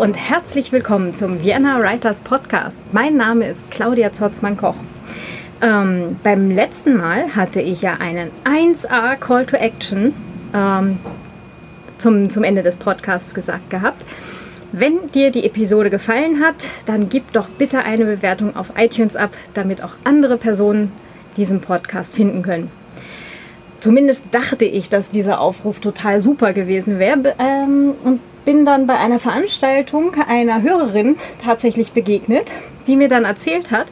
Und herzlich willkommen zum Vienna Writers Podcast. Mein Name ist Claudia Zotzmann-Koch. Ähm, beim letzten Mal hatte ich ja einen 1A Call to Action ähm, zum, zum Ende des Podcasts gesagt gehabt. Wenn dir die Episode gefallen hat, dann gib doch bitte eine Bewertung auf iTunes ab, damit auch andere Personen diesen Podcast finden können. Zumindest dachte ich, dass dieser Aufruf total super gewesen wäre ähm, und bin dann bei einer Veranstaltung einer Hörerin tatsächlich begegnet, die mir dann erzählt hat,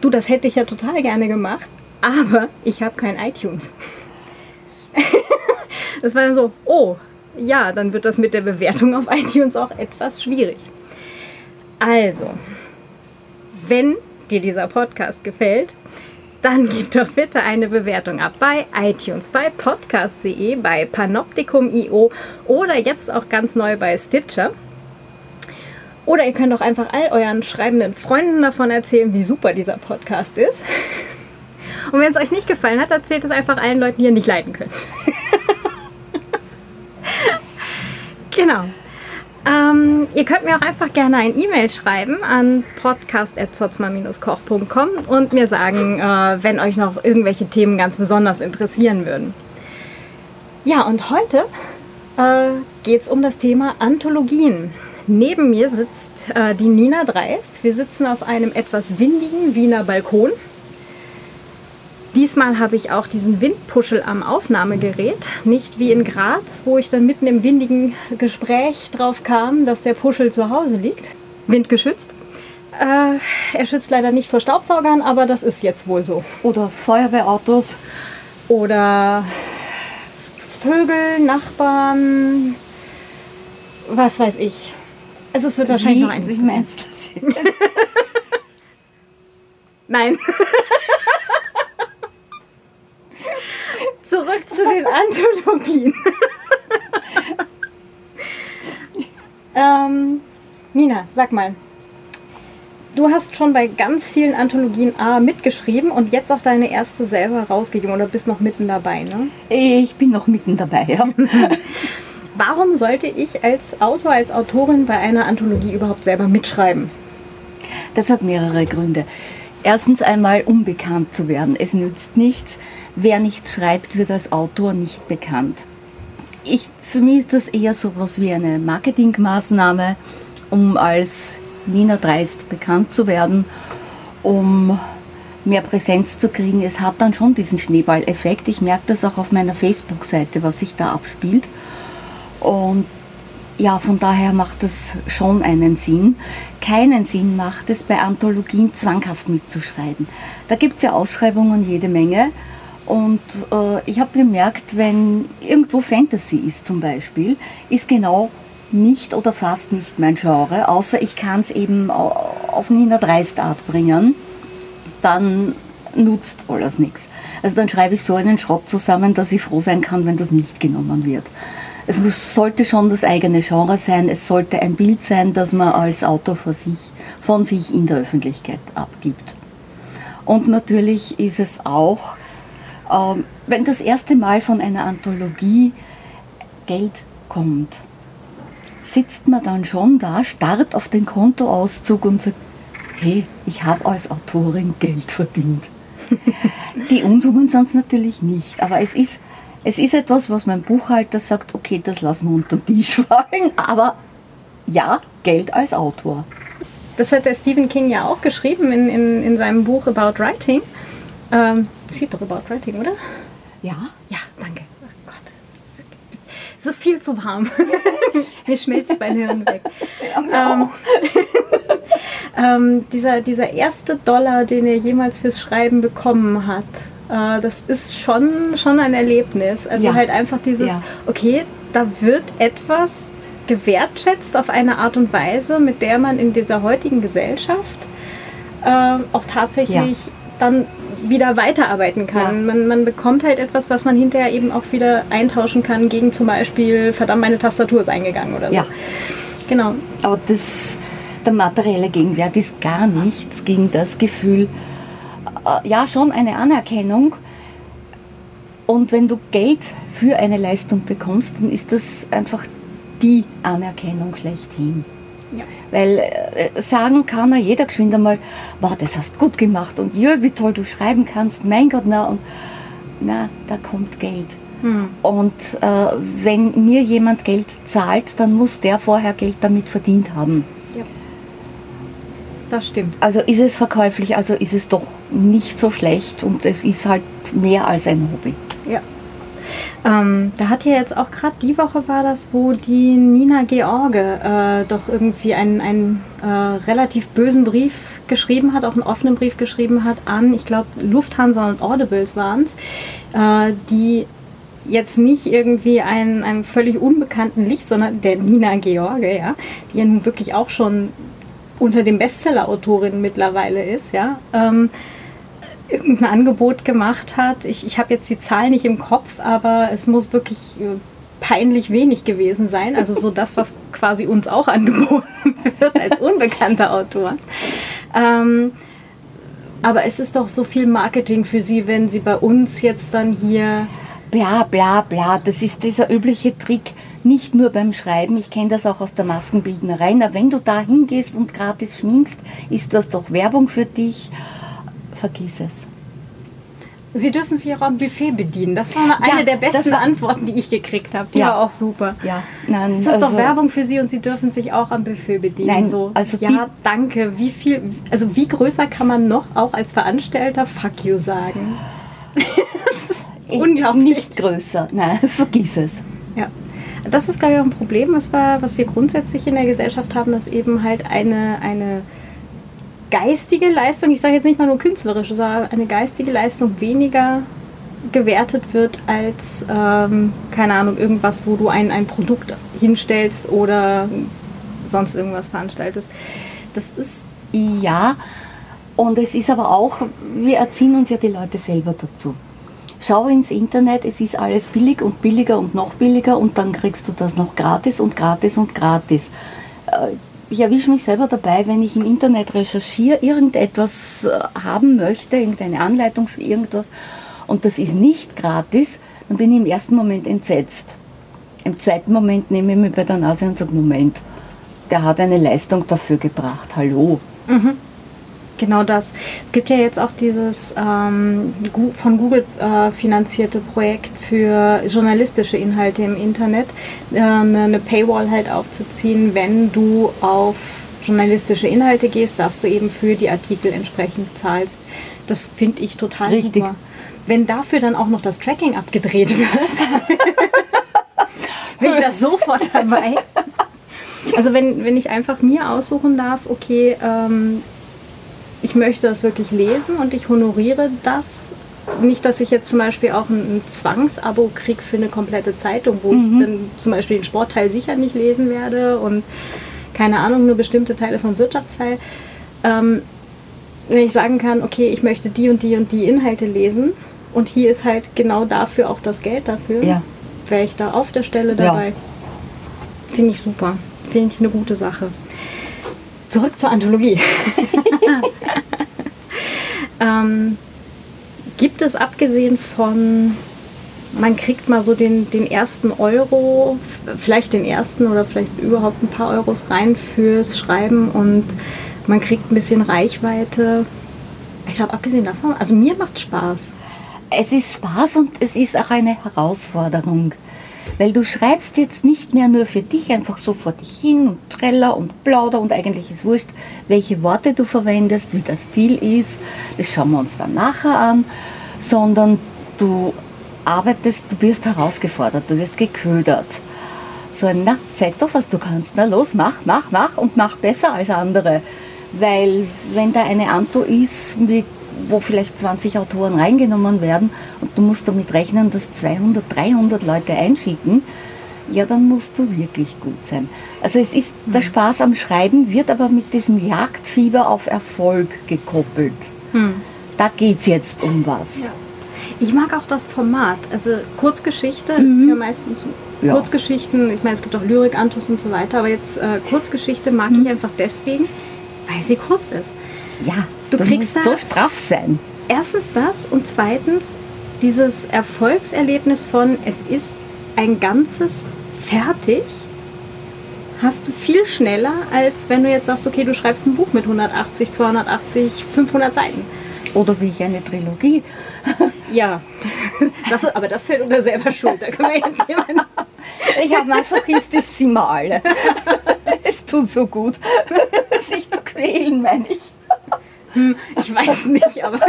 du, das hätte ich ja total gerne gemacht, aber ich habe kein iTunes. das war dann so, oh, ja, dann wird das mit der Bewertung auf iTunes auch etwas schwierig. Also, wenn dir dieser Podcast gefällt, dann gib doch bitte eine Bewertung ab bei iTunes, bei podcast.de, bei Panoptikum.io oder jetzt auch ganz neu bei Stitcher. Oder ihr könnt auch einfach all euren schreibenden Freunden davon erzählen, wie super dieser Podcast ist. Und wenn es euch nicht gefallen hat, erzählt es einfach allen Leuten, die ihr nicht leiden könnt. genau. Ähm, ihr könnt mir auch einfach gerne ein E-Mail schreiben an podcast.zotzma-koch.com und mir sagen, äh, wenn euch noch irgendwelche Themen ganz besonders interessieren würden. Ja, und heute äh, geht es um das Thema Anthologien. Neben mir sitzt äh, die Nina Dreist. Wir sitzen auf einem etwas windigen Wiener Balkon. Diesmal habe ich auch diesen Windpuschel am Aufnahmegerät, nicht wie in Graz, wo ich dann mitten im windigen Gespräch drauf kam, dass der Puschel zu Hause liegt. Windgeschützt. Äh, er schützt leider nicht vor Staubsaugern, aber das ist jetzt wohl so. Oder Feuerwehrautos. Oder Vögel, Nachbarn, was weiß ich. Also es wird wahrscheinlich wie, noch ein. Wie meinst du das? Nein. Zurück zu den Anthologien. ähm, Nina, sag mal. Du hast schon bei ganz vielen Anthologien A mitgeschrieben und jetzt auch deine erste selber rausgegeben oder bist noch mitten dabei, ne? Ich bin noch mitten dabei, ja. Warum sollte ich als Autor, als Autorin bei einer Anthologie überhaupt selber mitschreiben? Das hat mehrere Gründe. Erstens einmal unbekannt zu werden. Es nützt nichts, wer nicht schreibt, wird als Autor nicht bekannt. Ich, für mich ist das eher so etwas wie eine Marketingmaßnahme, um als Nina Dreist bekannt zu werden, um mehr Präsenz zu kriegen. Es hat dann schon diesen Schneeballeffekt. Ich merke das auch auf meiner Facebook-Seite, was sich da abspielt. Und ja, von daher macht es schon einen Sinn. Keinen Sinn macht es bei Anthologien zwanghaft mitzuschreiben. Da gibt es ja Ausschreibungen jede Menge. Und äh, ich habe gemerkt, wenn irgendwo Fantasy ist zum Beispiel, ist genau nicht oder fast nicht mein Genre, außer ich kann es eben auf Nina Dreistart bringen, dann nutzt alles nichts. Also dann schreibe ich so einen Schrott zusammen, dass ich froh sein kann, wenn das nicht genommen wird. Es muss, sollte schon das eigene Genre sein, es sollte ein Bild sein, das man als Autor von sich, von sich in der Öffentlichkeit abgibt. Und natürlich ist es auch, wenn das erste Mal von einer Anthologie Geld kommt, sitzt man dann schon da, starrt auf den Kontoauszug und sagt, hey, ich habe als Autorin Geld verdient. Die Unsummen sind es natürlich nicht, aber es ist, es ist etwas, was mein Buchhalter sagt, okay, das lassen wir unter den Tisch fallen, aber ja, Geld als Autor. Das hat der Stephen King ja auch geschrieben in, in, in seinem Buch About Writing. Ähm, sieht doch About Writing, oder? Ja? Ja, danke. Oh Gott. Es ist viel zu warm. Mir schmilzt mein Hirn weg. Ähm, ähm, dieser, dieser erste Dollar, den er jemals fürs Schreiben bekommen hat, äh, das ist schon, schon ein Erlebnis. Also Ja. halt einfach dieses, Ja. okay, da wird etwas gewertschätzt auf eine Art und Weise, mit der man in dieser heutigen Gesellschaft äh, auch tatsächlich dann wieder weiterarbeiten kann. Ja. Man, man bekommt halt etwas, was man hinterher eben auch wieder eintauschen kann gegen zum Beispiel, verdammt, meine Tastatur ist eingegangen oder so. Ja. Genau. Aber das, der materielle Gegenwert ist gar nichts gegen das Gefühl, äh, ja, schon eine Anerkennung. Und wenn du Geld für eine Leistung bekommst, dann ist das einfach die Anerkennung schlechthin. Ja. Weil äh, sagen kann er jeder geschwind einmal, wow, das hast gut gemacht und jö, wie toll du schreiben kannst, mein Gott, na, und na, da kommt Geld. Hm. Und äh, wenn mir jemand Geld zahlt, dann muss der vorher Geld damit verdient haben. Ja. Das stimmt. Also ist es verkäuflich, also ist es doch nicht so schlecht und es ist halt mehr als ein Hobby. Ja. Ähm, da hat ja jetzt auch gerade die Woche war das, wo die Nina George äh, doch irgendwie einen, einen äh, relativ bösen Brief geschrieben hat, auch einen offenen Brief geschrieben hat an, ich glaube, Lufthansa und Audibles waren es, äh, die jetzt nicht irgendwie einen, einen völlig unbekannten Licht, sondern der Nina George, ja, die ja nun wirklich auch schon unter den Bestseller-Autorinnen mittlerweile ist, ja, ähm, irgendein Angebot gemacht hat. Ich, ich habe jetzt die Zahl nicht im Kopf, aber es muss wirklich äh, peinlich wenig gewesen sein. Also so das, was quasi uns auch angeboten wird als unbekannter Autor. Ähm, aber es ist doch so viel Marketing für Sie, wenn Sie bei uns jetzt dann hier... Bla bla bla, das ist dieser übliche Trick, nicht nur beim Schreiben, ich kenne das auch aus der Maskenbildnerei. Na, wenn du da hingehst und gratis schminkst, ist das doch Werbung für dich vergiss es. Sie dürfen sich auch am Buffet bedienen. Das war eine ja, der besten war, Antworten, die ich gekriegt habe. Die ja, war auch super. Ja, nein, das ist also, doch Werbung für Sie und Sie dürfen sich auch am Buffet bedienen. Nein, so, also ja, die, danke. Wie viel, also wie größer kann man noch auch als Veranstalter Fuck you sagen? Unglaublich. Nicht größer. Nein, vergiss es. Ja. Das ist, glaube ich, auch ein Problem, was wir, was wir grundsätzlich in der Gesellschaft haben, dass eben halt eine, eine geistige Leistung, ich sage jetzt nicht mal nur künstlerische, sondern eine geistige Leistung weniger gewertet wird als, ähm, keine Ahnung, irgendwas, wo du ein, ein Produkt hinstellst oder sonst irgendwas veranstaltest. Das ist. Ja, und es ist aber auch, wir erziehen uns ja die Leute selber dazu. Schau ins Internet, es ist alles billig und billiger und noch billiger und dann kriegst du das noch gratis und gratis und gratis. Äh, ich erwische mich selber dabei, wenn ich im Internet recherchiere, irgendetwas äh, haben möchte, irgendeine Anleitung für irgendwas und das ist nicht gratis, dann bin ich im ersten Moment entsetzt. Im zweiten Moment nehme ich mich bei der Nase und sage, Moment, der hat eine Leistung dafür gebracht, hallo. Mhm. Genau das. Es gibt ja jetzt auch dieses ähm, von Google äh, finanzierte Projekt für journalistische Inhalte im Internet, äh, eine, Paywall halt aufzuziehen, wenn du auf journalistische Inhalte gehst, dass du eben für die Artikel entsprechend zahlst. Das finde ich total Richtig. super. Wenn dafür dann auch noch das Tracking abgedreht wird, bin ich da sofort dabei. Also wenn, wenn ich einfach mir aussuchen darf, okay, ähm, ich möchte das wirklich lesen und ich honoriere das. Nicht, dass ich jetzt zum Beispiel auch ein, Zwangsabo kriege für eine komplette Zeitung, wo mhm. ich dann zum Beispiel den Sportteil sicher nicht lesen werde und keine Ahnung, nur bestimmte Teile vom Wirtschaftsteil. Ähm, wenn ich sagen kann, okay, ich möchte die und die und die Inhalte lesen und hier ist halt genau dafür auch das Geld dafür, ja. wäre ich da auf der Stelle dabei. Ja. Finde ich super. Finde ich eine gute Sache. Zurück zur Anthologie. ähm, gibt es abgesehen von, man kriegt mal so den, den ersten Euro, vielleicht den ersten oder vielleicht überhaupt ein paar Euros rein fürs Schreiben und man kriegt ein bisschen Reichweite. Ich glaube, abgesehen davon, also mir macht Spaß. Es ist Spaß und es ist auch eine Herausforderung. Weil du schreibst jetzt nicht mehr nur für dich einfach so vor dich hin und treller und plauder und eigentlich ist wurscht, welche Worte du verwendest, wie der Stil ist, das schauen wir uns dann nachher an, sondern du arbeitest, du wirst herausgefordert, du wirst geködert. So, na, zeig doch, was du kannst. Na los, mach, mach, mach und mach besser als andere. Weil wenn da eine Anto ist, wie wo vielleicht 20 Autoren reingenommen werden und du musst damit rechnen, dass 200, 300 Leute einschicken, ja, dann musst du wirklich gut sein. Also es ist, mhm. der Spaß am Schreiben wird aber mit diesem Jagdfieber auf Erfolg gekoppelt. Mhm. Da geht es jetzt um was. Ja. Ich mag auch das Format. Also Kurzgeschichte, mhm. ist ja meistens ja. Kurzgeschichten, ich meine, es gibt auch Lyrik, Antus und so weiter, aber jetzt äh, Kurzgeschichte mag mhm. ich einfach deswegen, weil sie kurz ist. Ja, du, du kriegst so straff sein. Erstens das und zweitens dieses Erfolgserlebnis von es ist ein ganzes fertig hast du viel schneller, als wenn du jetzt sagst, okay, du schreibst ein Buch mit 180, 280, 500 Seiten. Oder wie ich eine Trilogie. Ja, das, aber das fällt unter selber Schuld. Da können wir jetzt jemanden Ich habe masochistisch sind wir alle. Es tut so gut, sich zu quälen, meine ich. Ich weiß nicht, aber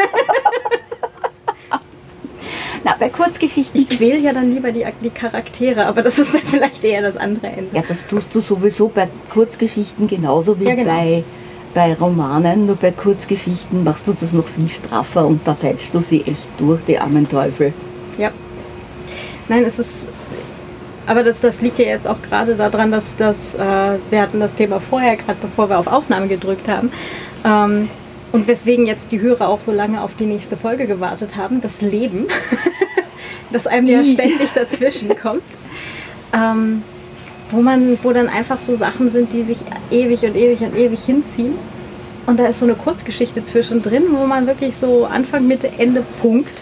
Na, bei Kurzgeschichten. ich quäle ja dann lieber die, die Charaktere, aber das ist dann vielleicht eher das andere Ende. Ja, das tust du sowieso bei Kurzgeschichten genauso wie Ja, genau. bei, bei Romanen. Nur bei Kurzgeschichten machst du das noch viel straffer und da peitscht du sie echt durch, die armen Teufel. Ja. Nein, es ist. Aber das, das liegt ja jetzt auch gerade daran, dass das, äh, wir hatten das Thema vorher, gerade bevor wir auf Aufnahme gedrückt haben. Ähm, und weswegen jetzt die Hörer auch so lange auf die nächste Folge gewartet haben, das Leben, das einem ja ständig dazwischen kommt. Ähm, wo man, wo dann einfach so Sachen sind, die sich ewig und ewig und ewig hinziehen. Und da ist so eine Kurzgeschichte zwischendrin, wo man wirklich so Anfang, Mitte, Ende, Punkt.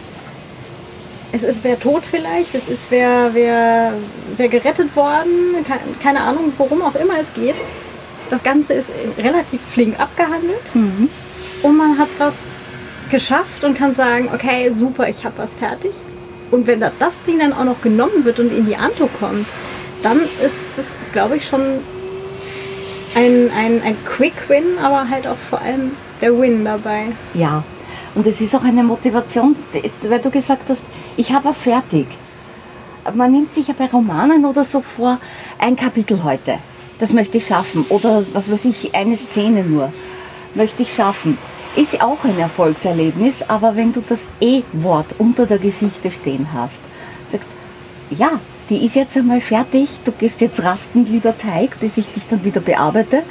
Es ist wer tot vielleicht, es ist wer, wer, wer gerettet worden, ke- keine Ahnung, worum auch immer es geht. Das Ganze ist relativ flink abgehandelt und man hat was geschafft und kann sagen, okay, super, ich habe was fertig. Und wenn da das Ding dann auch noch genommen wird und in die Anto kommt, dann ist es, glaube ich, schon ein, ein, ein Quick-Win, aber halt auch vor allem der Win dabei. Ja, und es ist auch eine Motivation, weil du gesagt hast, ich habe was fertig. Man nimmt sich ja bei Romanen oder so vor, ein Kapitel heute, das möchte ich schaffen. Oder was weiß ich, eine Szene nur, möchte ich schaffen. Ist auch ein Erfolgserlebnis, aber wenn du das E-Wort unter der Geschichte stehen hast, sagst, ja, die ist jetzt einmal fertig, du gehst jetzt rasten, lieber Teig, bis ich dich dann wieder bearbeite.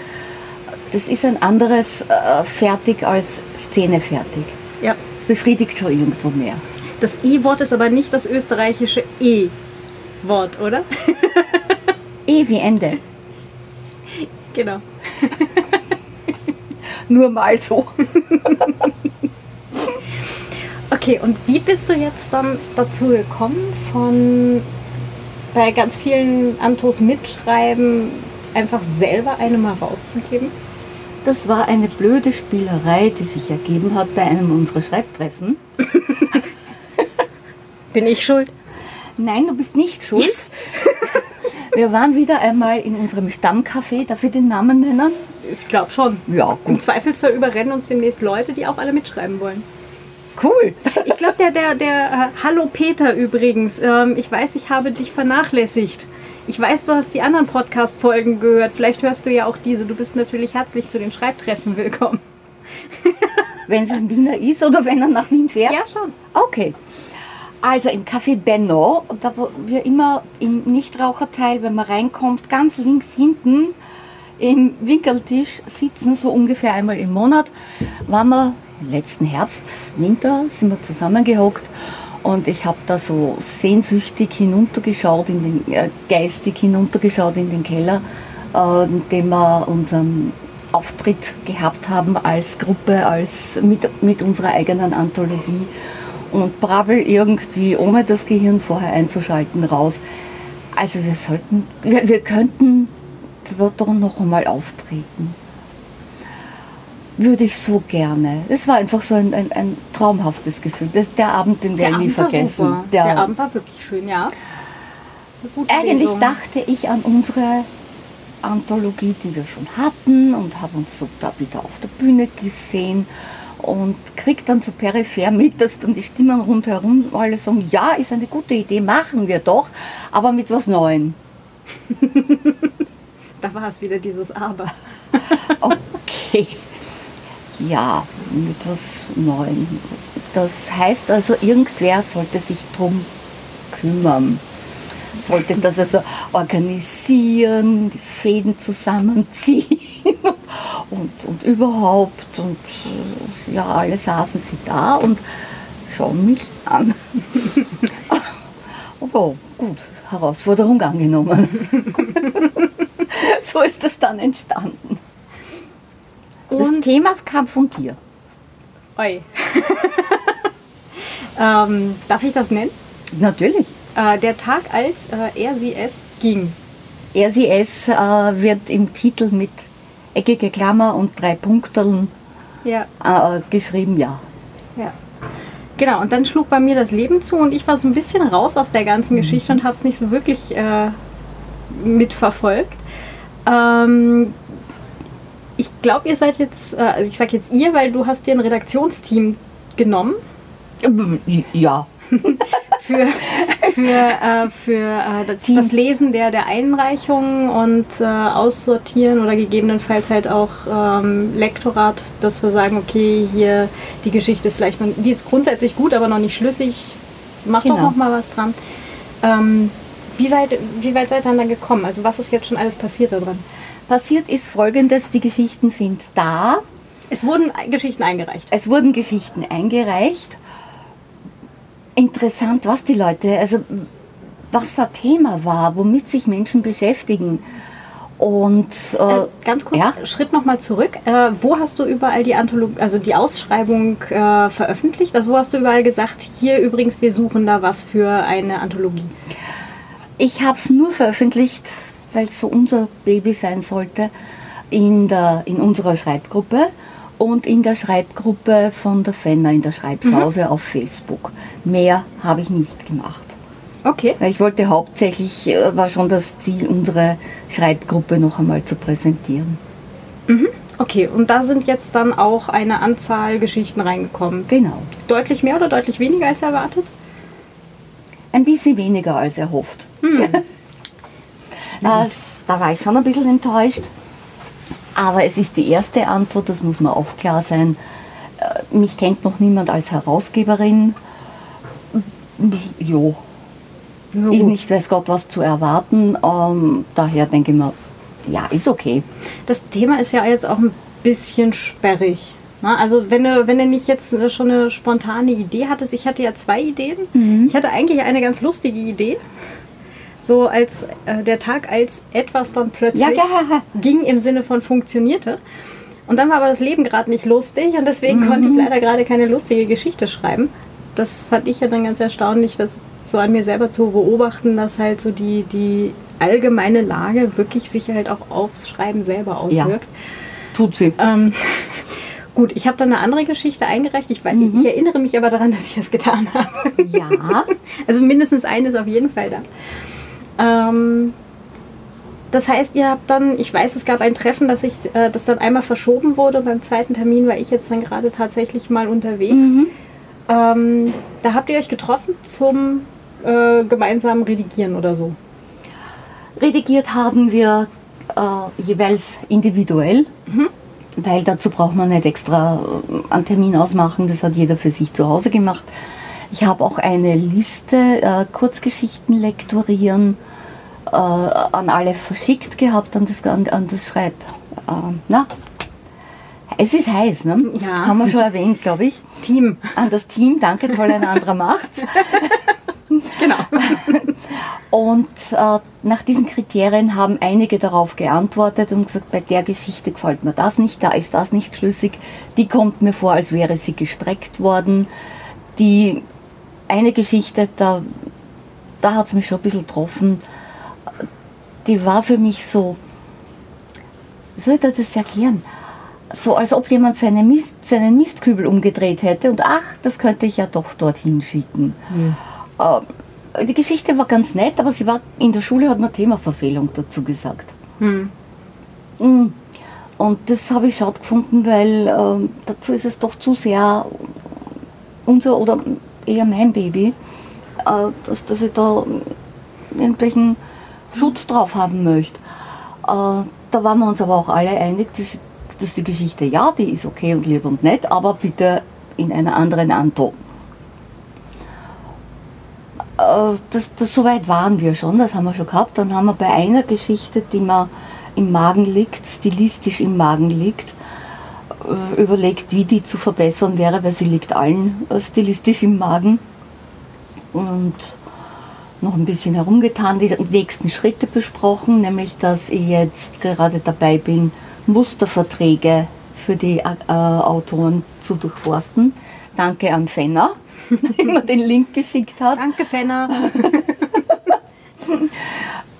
Das ist ein anderes äh, fertig als Szene fertig. Ja. Das befriedigt schon irgendwo mehr. Das I-Wort ist aber nicht das österreichische E-Wort, oder? Eh wie Ende. genau. Nur mal so. Okay, und wie bist du jetzt dann dazu gekommen, von bei ganz vielen Antos mitschreiben, einfach selber eine mal rauszugeben? Das war eine blöde Spielerei, die sich ergeben hat bei einem unserer Schreibtreffen. Bin ich schuld? Nein, du bist nicht schuld. Yes. Wir waren wieder einmal in unserem Stammcafé, darf ich den Namen nennen? Ich glaube schon. Ja, Im gut. Zweifelsfall überrennen uns demnächst Leute, die auch alle mitschreiben wollen. Cool. Ich glaube, der, der, der, äh, Hallo Peter übrigens, ähm, ich weiß, ich habe dich vernachlässigt. Ich weiß, du hast die anderen Podcast-Folgen gehört. Vielleicht hörst du ja auch diese. Du bist natürlich herzlich zu den Schreibtreffen willkommen. Wenn es ein Wiener ist oder wenn er nach Wien fährt? Ja, schon. Okay. Also im Café Benno, da wo wir immer im Nichtraucherteil, wenn man reinkommt, ganz links hinten im Winkeltisch sitzen, so ungefähr einmal im Monat, waren wir letzten Herbst, Winter, sind wir zusammengehockt und ich habe da so sehnsüchtig hinuntergeschaut, in den, äh, geistig hinuntergeschaut in den Keller, äh, in dem wir unseren Auftritt gehabt haben als Gruppe, als mit, mit unserer eigenen Anthologie und brabbel irgendwie, ohne das Gehirn vorher einzuschalten, raus. Also wir sollten, wir, wir könnten dort noch einmal auftreten. Würde ich so gerne. Es war einfach so ein, ein, ein traumhaftes Gefühl. Das, der Abend, den werde ich nie vergessen. super. Der, Abend war wirklich schön, ja. Eigentlich Lesung. dachte ich an unsere Anthologie, die wir schon hatten und habe uns so da wieder auf der Bühne gesehen und krieg dann so peripher mit, dass dann die Stimmen rundherum alle sagen, ja, ist eine gute Idee, machen wir doch, aber mit was Neuem. Da war es wieder dieses Aber. Okay. Ja, mit was Neuem. Das heißt also, irgendwer sollte sich drum kümmern. Sollte das also organisieren, die Fäden zusammenziehen und, und überhaupt. Und äh, ja, alle saßen sie da und schauen mich an. Aber gut, Herausforderung angenommen. so ist das dann entstanden. Das Und Thema kam von dir. Oi. ähm, darf ich das nennen? Natürlich. Äh, der Tag, als äh, er sie es ging. Er, sie, es äh, wird im Titel mit eckige Klammer und drei Punkteln Ja. äh, geschrieben, ja. Ja. Genau, und dann schlug bei mir das Leben zu und ich war so ein bisschen raus aus der ganzen Geschichte und habe es nicht so wirklich äh, mitverfolgt. Ähm, ich glaube, ihr seid jetzt, äh, also ich sage jetzt ihr, weil du hast dir ein Redaktionsteam genommen Ja, für, für, äh, für äh, das, das Lesen der, der Einreichungen und äh, Aussortieren oder gegebenenfalls halt auch ähm, Lektorat, dass wir sagen, okay, hier die Geschichte ist vielleicht, die ist grundsätzlich gut, aber noch nicht schlüssig, mach doch Genau. noch mal was dran. Ähm, wie, seid, wie weit seid ihr dann da gekommen? Also was ist jetzt schon alles passiert da dran? Passiert ist folgendes, die Geschichten sind da, Es wurden Geschichten eingereicht. es wurden Geschichten eingereicht. Interessant, was die Leute, also was da Thema war, womit sich Menschen beschäftigen. Und äh, Äh, ganz kurz, ja? Schritt nochmal zurück. Äh, wo hast du überall die Anthologie, also die Ausschreibung äh, veröffentlicht? Also wo hast du überall gesagt, hier übrigens, wir suchen da was für eine Anthologie? Ich habe es nur veröffentlicht, weil es so unser Baby sein sollte, in, der, in unserer Schreibgruppe und in der Schreibgruppe von der Fenner in der Schreibsause auf Facebook. Mehr habe ich nicht gemacht. Okay. Weil ich wollte hauptsächlich, äh, war schon das Ziel, unsere Schreibgruppe noch einmal zu präsentieren. Okay, und da sind jetzt dann auch eine Anzahl Geschichten reingekommen. Genau. Deutlich mehr oder deutlich weniger als erwartet? Ein bisschen weniger als erhofft. Das, da war ich schon ein bisschen enttäuscht. Aber es ist die erste Antwort, das muss mir auch klar sein. Äh, Mich kennt noch niemand als Herausgeberin. Jo, ist nicht, weiß Gott, was zu erwarten. Ähm, daher denke ich mir, ja, ist okay. Das Thema ist ja jetzt auch ein bisschen sperrig. Na, also wenn du, wenn du nicht jetzt äh, schon eine spontane Idee hattest, ich hatte ja zwei Ideen. Mhm. Ich hatte eigentlich eine ganz lustige Idee. So als äh, der Tag als etwas dann plötzlich Ja, ja. ging im Sinne von funktionierte. Und dann war aber das Leben gerade nicht lustig und deswegen konnte ich leider gerade keine lustige Geschichte schreiben. Das fand ich ja dann ganz erstaunlich, das so an mir selber zu beobachten, dass halt so die, die allgemeine Lage wirklich sich halt auch aufs Schreiben selber auswirkt. Tut sie. Ähm, gut, ich habe dann eine andere Geschichte eingereicht. Ich, weiß, ich erinnere mich aber daran, dass ich das getan habe. Ja. Also mindestens eine ist auf jeden Fall da. Ähm, das heißt, ihr habt dann, ich weiß, es gab ein Treffen, dass ich, äh, das dann einmal verschoben wurde. Beim zweiten Termin war ich jetzt dann gerade tatsächlich mal unterwegs. Mhm. Ähm, da habt ihr euch getroffen zum äh, gemeinsamen Redigieren oder so. Redigiert haben wir äh, jeweils individuell, weil dazu braucht man nicht extra äh, einen Termin ausmachen, das hat jeder für sich zu Hause gemacht. Ich habe auch eine Liste äh, Kurzgeschichten lektorieren äh, an alle verschickt gehabt, an das, an, an das Schreib. Äh, na, es ist heiß, ne? Ja. Haben wir schon erwähnt, glaube ich. Team. An das Team, danke, toll, ein anderer macht's. Genau. Und äh, nach diesen Kriterien haben einige darauf geantwortet und gesagt, bei der Geschichte gefällt mir das nicht, da ist das nicht schlüssig. Die kommt mir vor, als wäre sie gestreckt worden. Die eine Geschichte, da, da hat es mich schon ein bisschen getroffen. Die war für mich so, wie soll ich das erklären? So als ob jemand seine Mist, seinen Mistkübel umgedreht hätte und ach, das könnte ich ja doch dorthin schicken. Äh, die Geschichte war ganz nett, aber sie war in der Schule hat man Themaverfehlung dazu gesagt. Hm. Mm. Und das habe ich schade gefunden, weil ähm, dazu ist es doch zu sehr unser oder eher mein Baby, äh, dass, dass ich da irgendwelchen Schutz drauf haben möchte. Äh, da waren wir uns aber auch alle einig, dass, die Geschichte, ja, die ist okay und lieb und nett, aber bitte in einer anderen Anto. Äh, das, das, so weit waren wir schon, das haben wir schon gehabt. Dann haben wir bei einer Geschichte, die mir im Magen liegt, stilistisch im Magen liegt, äh, überlegt, wie die zu verbessern wäre, weil sie liegt allen äh, stilistisch im Magen. Und noch ein bisschen herumgetan, die nächsten Schritte besprochen, nämlich dass ich jetzt gerade dabei bin, Musterverträge für die äh, Autoren zu durchforsten. Danke an Fenner, der mir den Link geschickt hat. Danke, Fenner.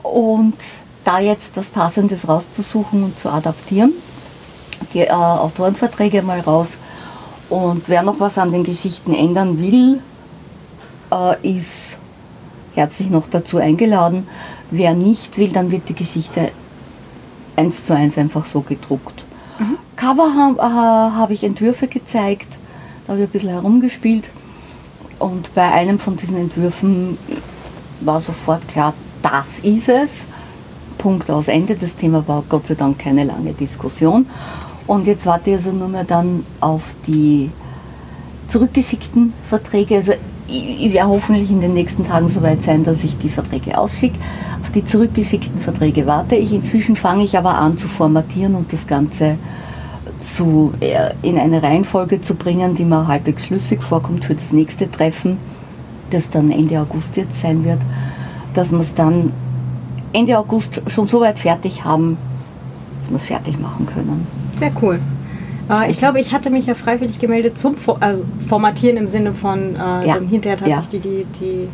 Und da jetzt was Passendes rauszusuchen und zu adaptieren. Die äh, Autorenverträge mal raus. Und wer noch was an den Geschichten ändern will, äh, ist herzlich noch dazu eingeladen. Wer nicht will, dann wird die Geschichte eins zu eins einfach so gedruckt. Mhm. Cover habe hab ich Entwürfe gezeigt, da habe ich ein bisschen herumgespielt. Und bei einem von diesen Entwürfen war sofort klar, das ist es. Punkt aus Ende. Das Thema war Gott sei Dank keine lange Diskussion. Und jetzt warte ich also nur mehr dann auf die zurückgeschickten Verträge. Also ich, werde hoffentlich in den nächsten Tagen soweit sein, dass ich die Verträge ausschicke. Auf die zurückgeschickten Verträge warte ich. Inzwischen fange ich aber an zu formatieren und das Ganze zu, äh, in eine Reihenfolge zu bringen, die mir halbwegs schlüssig vorkommt für das nächste Treffen, das dann Ende August jetzt sein wird, dass wir es dann Ende August schon so weit fertig haben, dass wir es fertig machen können. Sehr cool. Äh, ich glaube, ich hatte mich ja freiwillig gemeldet zum äh, Formatieren im Sinne von äh, ja. hinterher tatsächlich ja. die, die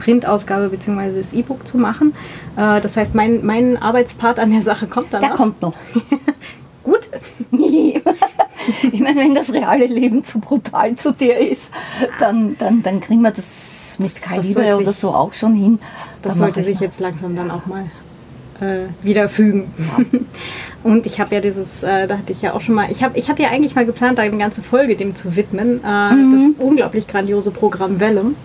Printausgabe bzw. das E-Book zu machen. Äh, das heißt, mein, mein Arbeitspart an der Sache kommt dann. Der noch. kommt noch. Gut. ich meine, wenn das reale Leben zu brutal zu dir ist, dann, dann, dann kriegen wir das mit Kaliber oder so auch schon hin. Das sollte sich jetzt langsam dann auch mal äh, wieder fügen. Ja. Und ich habe ja dieses, äh, da hatte ich ja auch schon mal, ich, hab, ich hatte ja eigentlich mal geplant, eine ganze Folge dem zu widmen, äh, mhm. das unglaublich grandiose Programm Vellum,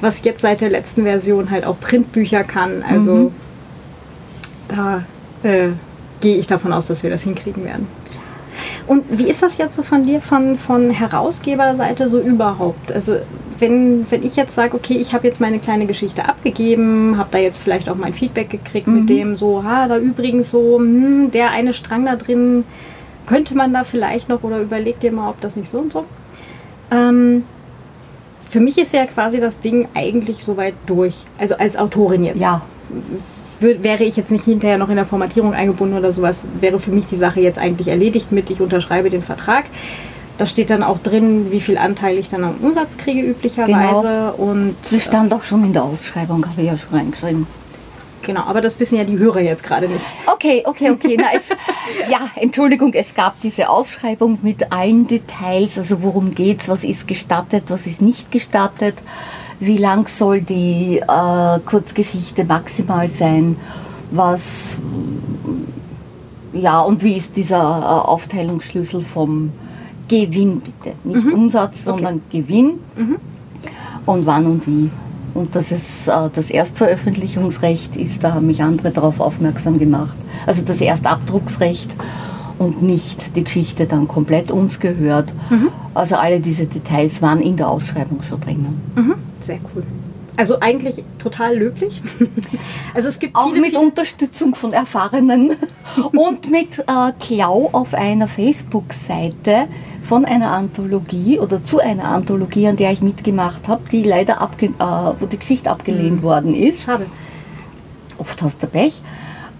was jetzt seit der letzten Version halt auch Printbücher kann. Also mhm. da äh, gehe ich davon aus, dass wir das hinkriegen werden. Und wie ist das jetzt so von dir, von, von Herausgeberseite so überhaupt? Also wenn, wenn ich jetzt sage, okay, ich habe jetzt meine kleine Geschichte abgegeben, habe da jetzt vielleicht auch mein Feedback gekriegt mhm. mit dem so, ha, da übrigens so, hm, der eine Strang da drin, könnte man da vielleicht noch oder überleg dir mal, ob das nicht so und so. Ähm, für mich ist ja quasi das Ding eigentlich soweit durch. Also als Autorin jetzt. Ja. Wäre ich jetzt nicht hinterher noch in der Formatierung eingebunden oder sowas, wäre für mich die Sache jetzt eigentlich erledigt mit, ich unterschreibe den Vertrag. Da steht dann auch drin, wie viel Anteil ich dann am Umsatz kriege üblicherweise. Genau. Und, das stand auch schon in der Ausschreibung, habe ich ja schon reingeschrieben. Genau, aber das wissen ja die Hörer jetzt gerade nicht. Okay, okay, okay. Na, es, ja, Entschuldigung, es gab diese Ausschreibung mit allen Details, also worum geht es, was ist gestattet, was ist nicht gestattet, wie lang soll die äh, Kurzgeschichte maximal sein, was, ja, und wie ist dieser äh, Aufteilungsschlüssel vom Gewinn bitte. Nicht mhm. Umsatz, sondern okay. Gewinn. Mhm. Und wann und wie. Und das ist äh, das Erstveröffentlichungsrecht ist, da haben mich andere darauf aufmerksam gemacht. Also das Erstabdrucksrecht und nicht die Geschichte dann komplett uns gehört. Mhm. Also alle diese Details waren in der Ausschreibung schon drinnen. Mhm. Sehr cool. Also eigentlich total löblich. Also es gibt auch viele, mit viele Unterstützung von Erfahrenen und mit äh, Klau auf einer Facebook-Seite von einer Anthologie oder zu einer Anthologie, an der ich mitgemacht habe, die leider abge äh, wo die Geschichte abgelehnt mhm. worden ist. Schade. Oft hast du Pech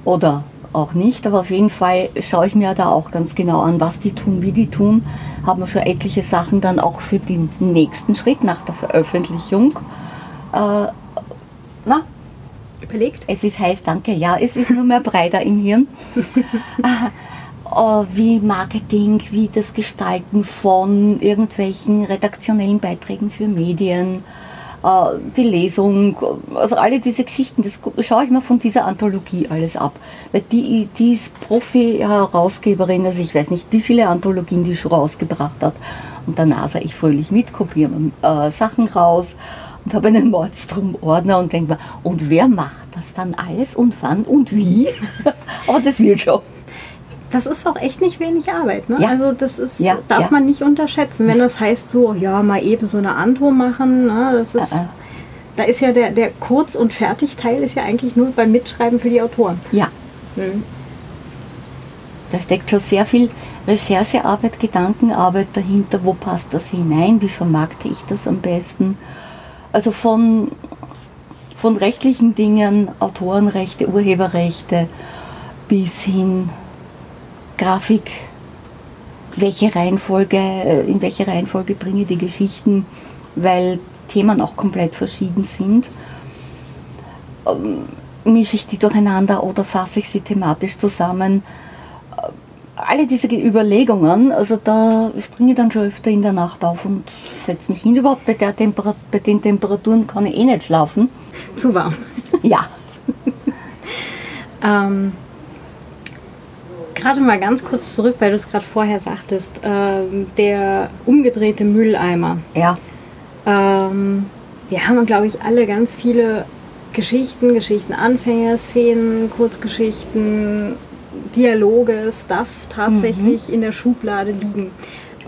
oder auch nicht, aber auf jeden Fall schaue ich mir da auch ganz genau an, was die tun, wie die tun. Haben wir schon etliche Sachen dann auch für den nächsten Schritt nach der Veröffentlichung. Äh, na, überlegt? Es ist heiß, danke. Ja, es ist nur mehr breiter im Hirn. Äh, wie Marketing, wie das Gestalten von irgendwelchen redaktionellen Beiträgen für Medien, äh, die Lesung, also alle diese Geschichten, das schaue ich mir von dieser Anthologie alles ab. Weil die, die ist Profi-Herausgeberin, also ich weiß nicht, wie viele Anthologien die schon rausgebracht hat. Und danach sage ich fröhlich mit, kopiere äh, Sachen raus und habe einen Mordstrom-Ordner und denke mir, und wer macht das dann alles und wann und wie? Aber das wird schon das ist auch echt nicht wenig Arbeit. Ne? Ja. Also das ist, ja, darf ja. man nicht unterschätzen. Wenn das heißt so, ja, mal eben so eine Antwo machen, ne? das ist, uh -uh. da ist ja der, der Kurz- und Fertigteil ist ja eigentlich nur beim Mitschreiben für die Autoren. Ja. Mhm. Da steckt schon sehr viel Recherchearbeit, Gedankenarbeit dahinter. Wo passt das hinein? Wie vermarkte ich das am besten? Also von, von rechtlichen Dingen, Autorenrechte, Urheberrechte bis hin Grafik, welche Reihenfolge, äh, in welche Reihenfolge bringe ich die Geschichten, weil Themen auch komplett verschieden sind. Ähm, mische ich die durcheinander oder fasse ich sie thematisch zusammen? Äh, Alle diese Überlegungen, also da springe ich dann schon öfter in der Nacht auf und setze mich hin. Überhaupt bei, der Temperat bei den Temperaturen kann ich eh nicht schlafen. Zu warm. Ja, Ähm, gerade mal ganz kurz zurück, weil du es gerade vorher sagtest, ähm, der umgedrehte Mülleimer. ja, Ähm, wir haben, glaube ich, alle ganz viele Geschichten, Geschichtenanfänger, Szenen, Kurzgeschichten, Dialoge, Stuff tatsächlich in der Schublade liegen.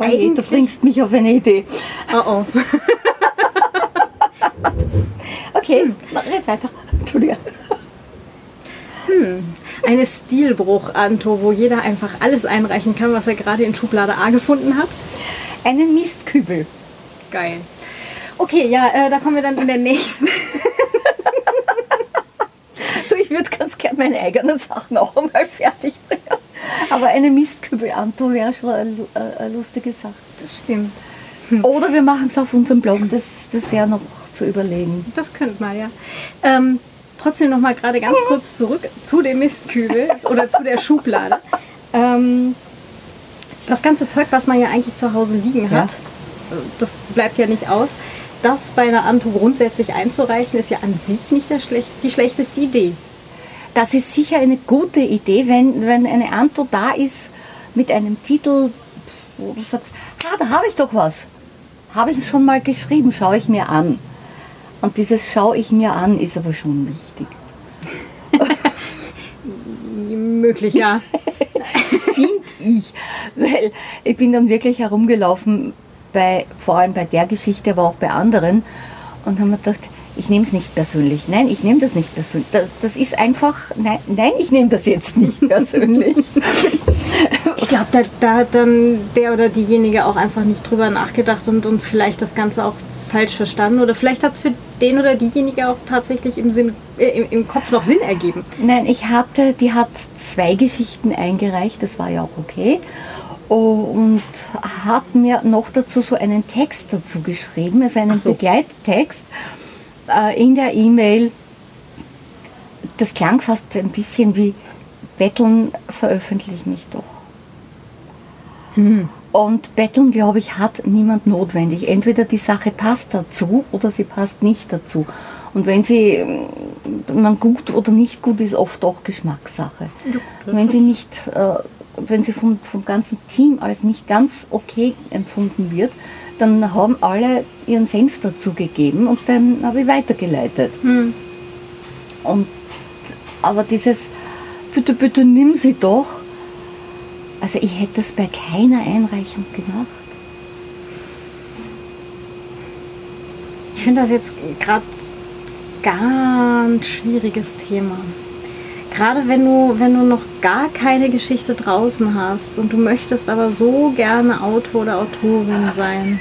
oh je, du bringst mich auf eine Idee. oh oh. Okay, red weiter. Entschuldige. Eine Stilbruch, Anto, wo jeder einfach alles einreichen kann, was er gerade in Schublade A gefunden hat. Einen Mistkübel. Geil. Okay, ja, äh, da kommen wir dann in der nächsten. Du, ich würde ganz gern meine eigenen Sachen auch einmal fertig bringen. Aber eine Mistkübel-Anto wäre schon eine, äh, eine lustige Sache. Das stimmt. Oder wir machen es auf unserem Blog, das, das wäre noch zu überlegen. Das könnte man, ja. Ähm, trotzdem noch mal gerade ganz kurz zurück zu dem Mistkübel oder zu der Schublade. Ähm, das ganze Zeug, was man ja eigentlich zu Hause liegen hat, das bleibt ja nicht aus. Das bei einer Anto grundsätzlich einzureichen, ist ja an sich nicht der schlech die schlechteste Idee. Das ist sicher eine gute Idee, wenn, wenn eine Anto da ist mit einem Titel, wo du sagst, ah, da habe ich doch was. Habe ich schon mal geschrieben, schaue ich mir an. Und dieses schaue ich mir an ist aber schon wichtig. Möglich, ja. finde ich. Weil ich bin dann wirklich herumgelaufen, bei, vor allem bei der Geschichte, aber auch bei anderen, und habe mir gedacht, ich nehme es nicht persönlich. Nein, ich nehme das nicht persönlich. Das, das ist einfach, nein, nein, ich nehme das jetzt nicht persönlich. Ich glaube, da, da hat dann der oder diejenige auch einfach nicht drüber nachgedacht und, und vielleicht das Ganze auch falsch verstanden. Oder vielleicht hat es für den oder diejenige auch tatsächlich im, Sinn, äh, im, im Kopf noch Sinn ergeben. Nein, ich hatte, die hat zwei Geschichten eingereicht, das war ja auch okay. Und hat mir noch dazu so einen Text dazu geschrieben, also einen so. Begleittext äh, in der E-Mail. Das klang fast ein bisschen wie Betteln, veröffentliche mich doch. Und Betteln, glaube ich, hat niemand notwendig. Entweder die Sache passt dazu oder sie passt nicht dazu. Und wenn sie, ähm, man gut oder nicht gut ist, oft auch Geschmackssache. Wenn sie nicht, äh, wenn sie vom, vom ganzen Team als nicht ganz okay empfunden wird, dann haben alle ihren Senf dazu gegeben und dann habe ich weitergeleitet. Hm. Und, aber dieses, bitte, bitte nimm sie doch. Also ich hätte das bei keiner Einreichung gemacht. Ich finde das jetzt gerade ganz schwieriges Thema. Gerade wenn du, wenn du noch gar keine Geschichte draußen hast und du möchtest aber so gerne Autor oder Autorin sein.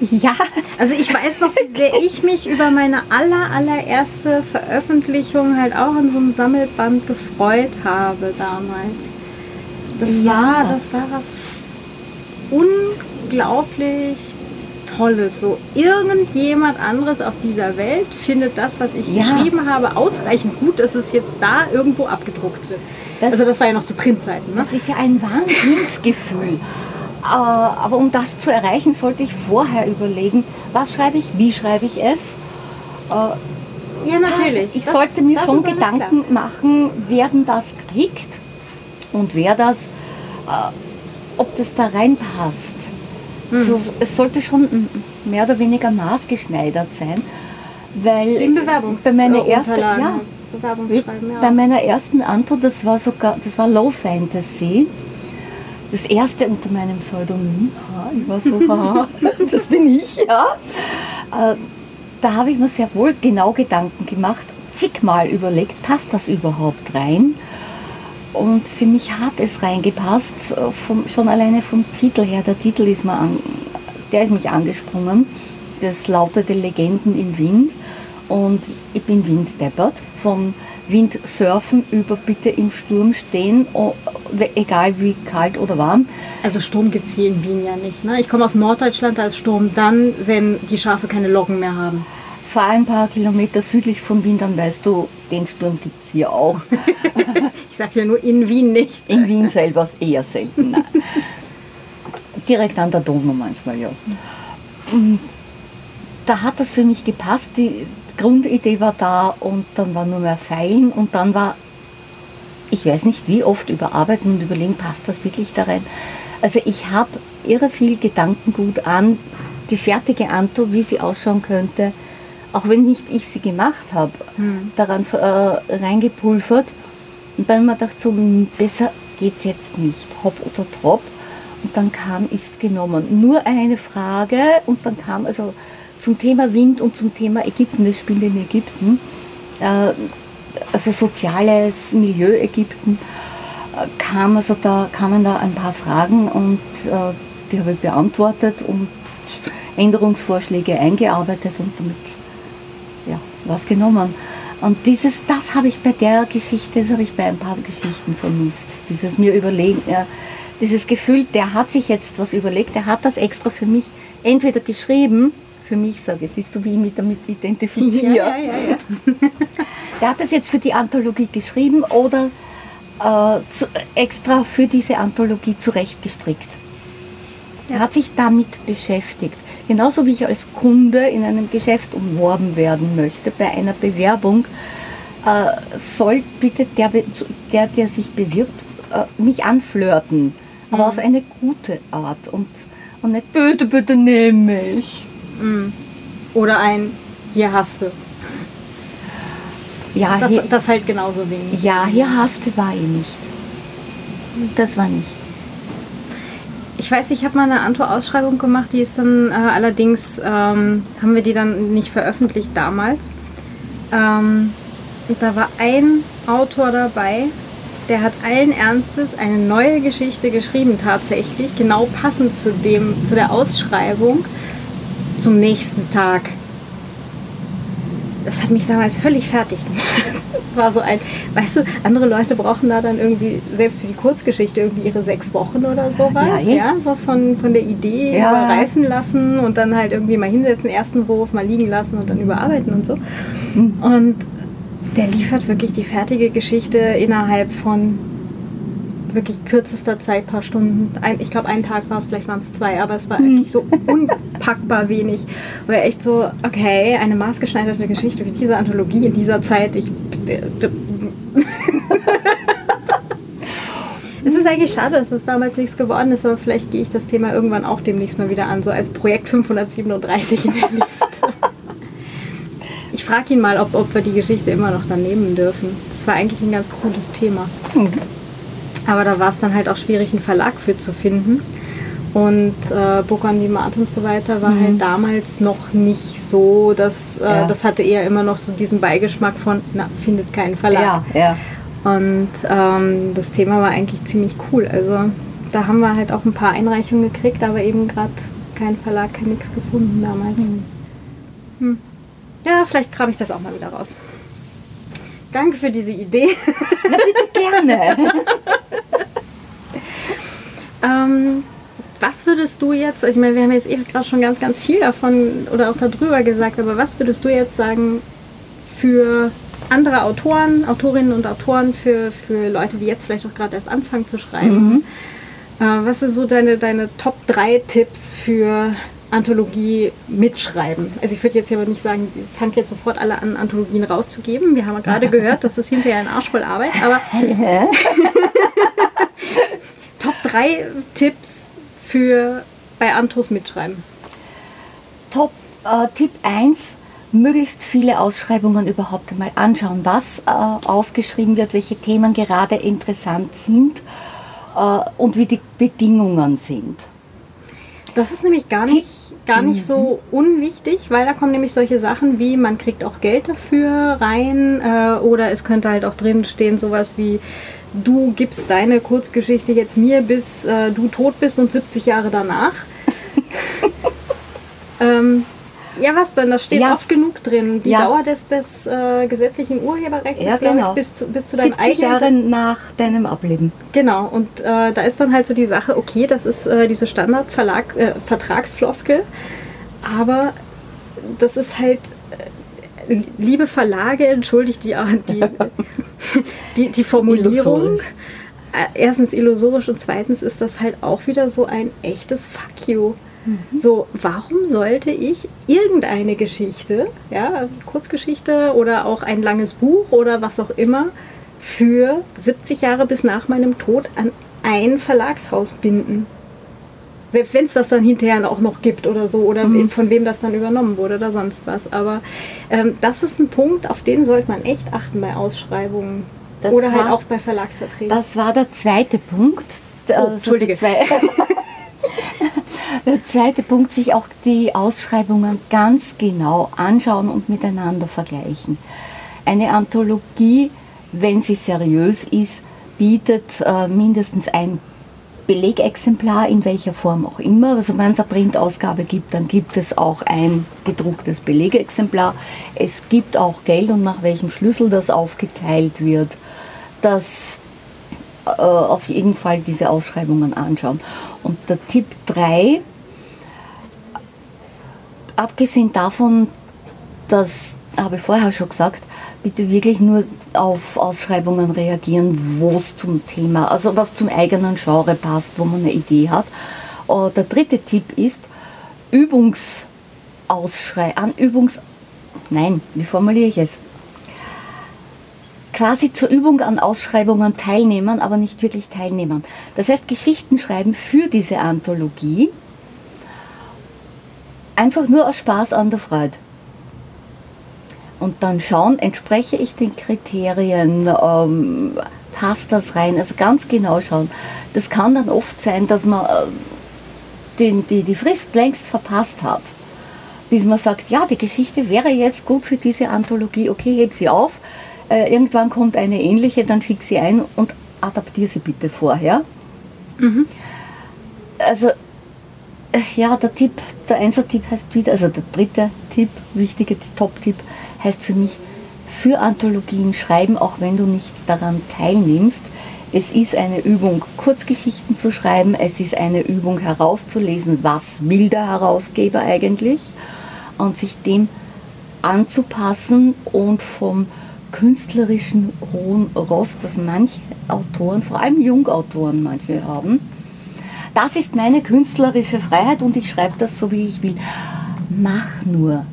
Ja, Also ich weiß noch, wie sehr ich mich über meine aller, allererste Veröffentlichung halt auch in so einem Sammelband gefreut habe damals. Das Ja. war, das war was unglaublich Tolles. So irgendjemand anderes auf dieser Welt findet das, was ich Ja. geschrieben habe, ausreichend gut, dass es jetzt da irgendwo abgedruckt wird. Das- also das war ja noch zu Printzeiten. Ne? das ist ja ein Wahnsinnsgefühl. Äh, Aber um das zu erreichen, sollte ich vorher überlegen, was schreibe ich, wie schreibe ich es. Äh, Ja, natürlich. Ich Das- sollte mir schon Gedanken klar. machen, wer denn das kriegt und wer das, äh, ob das da reinpasst. Hm. So, es sollte schon mehr oder weniger maßgeschneidert sein, weil Im Bewerbungs bei meiner ersten, ja, Bewerbungsschreiben, ja. bei meiner ersten Antwort, das war sogar, das war Low Fantasy. Das erste unter meinem Pseudonym. Ich war so, das bin ich, ja. Äh, Da habe ich mir sehr wohl genau Gedanken gemacht, zigmal überlegt, passt das überhaupt rein? Und für mich hat es reingepasst, äh, vom, schon alleine vom Titel her. Der Titel ist mir an, der ist mich angesprungen. Das lautete Legenden im Wind. Und ich bin winddeppert. Von Windsurfen über bitte im Sturm stehen, egal wie kalt oder warm. Also Sturm gibt es hier in Wien ja nicht. Ne? Ich komme aus Norddeutschland, da ist Sturm dann, wenn die Schafe keine Locken mehr haben. Fahr ein paar Kilometer südlich von Wien, dann weißt du, den Sturm gibt es hier auch. ich sage ja nur in Wien nicht. In Wien selber eher selten. Nein. Direkt an der Donau manchmal, ja. Da hat das für mich gepasst. Die Grundidee war da und dann war nur mehr Feilen und dann war, ich weiß nicht wie oft, überarbeiten und überlegen, passt das wirklich da rein. Also ich habe irre viel Gedankengut an die fertige Anto, wie sie ausschauen könnte, auch wenn nicht ich sie gemacht habe, hm. daran äh, reingepulvert. Und dann habe ich mir gedacht, so hm, besser geht es jetzt nicht, hopp oder trop. Und dann kam, ist genommen. Nur eine Frage und dann kam also zum Thema Wind und zum Thema Ägypten, das Spiel in Ägypten, äh, also soziales Milieu Ägypten, äh, kam also da, kamen da ein paar Fragen und äh, die habe ich beantwortet und Änderungsvorschläge eingearbeitet und damit was genommen. Und dieses, das habe ich bei der Geschichte, das habe ich bei ein paar Geschichten vermisst. Dieses mir überlegen, ja, dieses Gefühl, der hat sich jetzt was überlegt, der hat das extra für mich entweder geschrieben, für mich sage ich, siehst du, wie ich mich damit identifiziere. Ja, ja, ja, der hat das jetzt für die Anthologie geschrieben oder äh, zu, extra für diese Anthologie zurechtgestrickt. Er hat sich damit beschäftigt. Genauso wie ich als Kunde in einem Geschäft umworben werden möchte, bei einer Bewerbung, äh, soll bitte der, der, der sich bewirbt, äh, mich anflirten. Aber mhm. auf eine gute Art und, und nicht, bitte, bitte nehme mich. Mhm. Oder ein, hier hast du. Ja, das, hier, das halt genauso wenig. Ja, hier hast du war ich nicht. Das war nicht. Ich weiß, ich habe mal eine Anto-Ausschreibung gemacht, die ist dann äh, allerdings, ähm, haben wir die dann nicht veröffentlicht damals. Ähm, und da war ein Autor dabei, der hat allen Ernstes eine neue Geschichte geschrieben tatsächlich, genau passend zu dem, zu der Ausschreibung zum nächsten Tag das hat mich damals völlig fertig gemacht. Es war so ein, weißt du, andere Leute brauchen da dann irgendwie, selbst für die Kurzgeschichte, irgendwie ihre sechs Wochen oder sowas, ja, ja, so von, von der Idee ja. überreifen lassen und dann halt irgendwie mal hinsetzen, ersten Wurf mal liegen lassen und dann überarbeiten und so. Mhm. Und der liefert wirklich die fertige Geschichte innerhalb von wirklich kürzester Zeit, paar Stunden. Ein, ich glaube, einen Tag war es, vielleicht waren es zwei, aber es war mhm. eigentlich so unpackbar wenig. Er echt so, okay, eine maßgeschneiderte Geschichte für diese Anthologie in dieser Zeit. Ich. es ist eigentlich schade, dass es damals nichts geworden ist, aber vielleicht gehe ich das Thema irgendwann auch demnächst mal wieder an, so als Projekt 537 in der Liste. Ich frage ihn mal, ob, ob wir die Geschichte immer noch daneben dürfen. Das war eigentlich ein ganz cooles Thema. Mhm. Aber da war es dann halt auch schwierig, einen Verlag für zu finden. Und äh, Book on Demand und so weiter war halt mhm. halt damals noch nicht so, dass äh, ja. das hatte eher immer noch so diesen Beigeschmack von, na, findet keinen Verlag. Ja, ja. Und ähm, das Thema war eigentlich ziemlich cool. Also da haben wir halt auch ein paar Einreichungen gekriegt, aber eben gerade kein Verlag, kein nichts gefunden damals. Mhm. Hm. Ja, vielleicht grabe ich das auch mal wieder raus. Danke für diese Idee. Na bitte gerne. ähm, was würdest du jetzt, ich meine, wir haben jetzt eben gerade schon ganz, ganz viel davon oder auch darüber gesagt, aber was würdest du jetzt sagen für andere Autoren, Autorinnen und Autoren, für, für Leute, die jetzt vielleicht auch gerade erst anfangen zu schreiben? Mhm. Äh, was sind so deine, deine Top 3 Tipps für Anthologie mitschreiben. Also ich würde jetzt aber nicht sagen, fangt jetzt sofort alle an, Anthologien rauszugeben. Wir haben gerade gehört, das ist hinterher ein Arsch voll Arbeit, aber Top 3 Tipps für bei Antos mitschreiben. Top äh, Tipp 1, möglichst viele Ausschreibungen überhaupt einmal anschauen, was äh, ausgeschrieben wird, welche Themen gerade interessant sind äh, und wie die Bedingungen sind. Das ist nämlich gar nicht gar nicht so mhm. unwichtig, weil da kommen nämlich solche Sachen wie, man kriegt auch Geld dafür rein äh, oder es könnte halt auch drin stehen sowas wie, du gibst deine Kurzgeschichte jetzt mir, bis äh, du tot bist und 70 Jahre danach. ähm, ja, was denn? Da steht ja. oft genug drin. Die ja. Dauer des, des äh, gesetzlichen Urheberrechts ja, ist, genau. ich, bis zu, bis zu deinem 70 Jahre nach deinem Ableben. Genau, und äh, da ist dann halt so die Sache, okay, das ist äh, diese Standard-Vertragsfloskel, äh, aber das ist halt liebe Verlage, entschuldigt die, die, die, die Formulierung. Illusorisch. Äh, erstens illusorisch und zweitens ist das halt auch wieder so ein echtes Fuck you. Mhm. So, warum sollte ich irgendeine Geschichte, ja, Kurzgeschichte oder auch ein langes Buch oder was auch immer, für 70 Jahre bis nach meinem Tod an ein Verlagshaus binden? Selbst wenn es das dann hinterher auch noch gibt oder so, oder mhm. von wem das dann übernommen wurde oder sonst was. Aber ähm, das ist ein Punkt, auf den sollte man echt achten bei Ausschreibungen. Das oder halt auch bei Verlagsverträgen. Das war der zweite Punkt. Oh, also Entschuldige. Zwei, der zweite Punkt, sich auch die Ausschreibungen ganz genau anschauen und miteinander vergleichen. Eine Anthologie, wenn sie seriös ist, bietet äh, mindestens ein Belegexemplar in welcher Form auch immer. Also wenn es eine Printausgabe gibt, dann gibt es auch ein gedrucktes Belegexemplar. Es gibt auch Geld und nach welchem Schlüssel das aufgeteilt wird. Das äh, auf jeden Fall diese Ausschreibungen anschauen. Und der Tipp 3, abgesehen davon, das habe ich vorher schon gesagt, bitte wirklich nur auf Ausschreibungen reagieren, wo es zum Thema, also was zum eigenen Genre passt, wo man eine Idee hat. Und der dritte Tipp ist Übungsausschrei, an Übungs, nein, wie formuliere ich es? Quasi zur Übung an Ausschreibungen teilnehmen, aber nicht wirklich teilnehmen. Das heißt, Geschichten schreiben für diese Anthologie, einfach nur aus Spaß an der Freude und dann schauen, entspreche ich den Kriterien, ähm, passt das rein, also ganz genau schauen. Das kann dann oft sein, dass man äh, den, die, die Frist längst verpasst hat, bis man sagt, ja, die Geschichte wäre jetzt gut für diese Anthologie, okay, heb sie auf, äh, irgendwann kommt eine ähnliche, dann schick sie ein und adaptiere sie bitte vorher. Mhm. Also, äh, ja, der Tipp, der Einser-Tipp heißt wieder, also der dritte Tipp, wichtige Top-Tipp, heißt für mich, für Anthologien schreiben, auch wenn du nicht daran teilnimmst. Es ist eine Übung, Kurzgeschichten zu schreiben. Es ist eine Übung herauszulesen, was will der Herausgeber eigentlich und sich dem anzupassen und vom künstlerischen hohen Ross, das manche Autoren, vor allem Jungautoren manche haben. Das ist meine künstlerische Freiheit und ich schreibe das so, wie ich will. Mach nur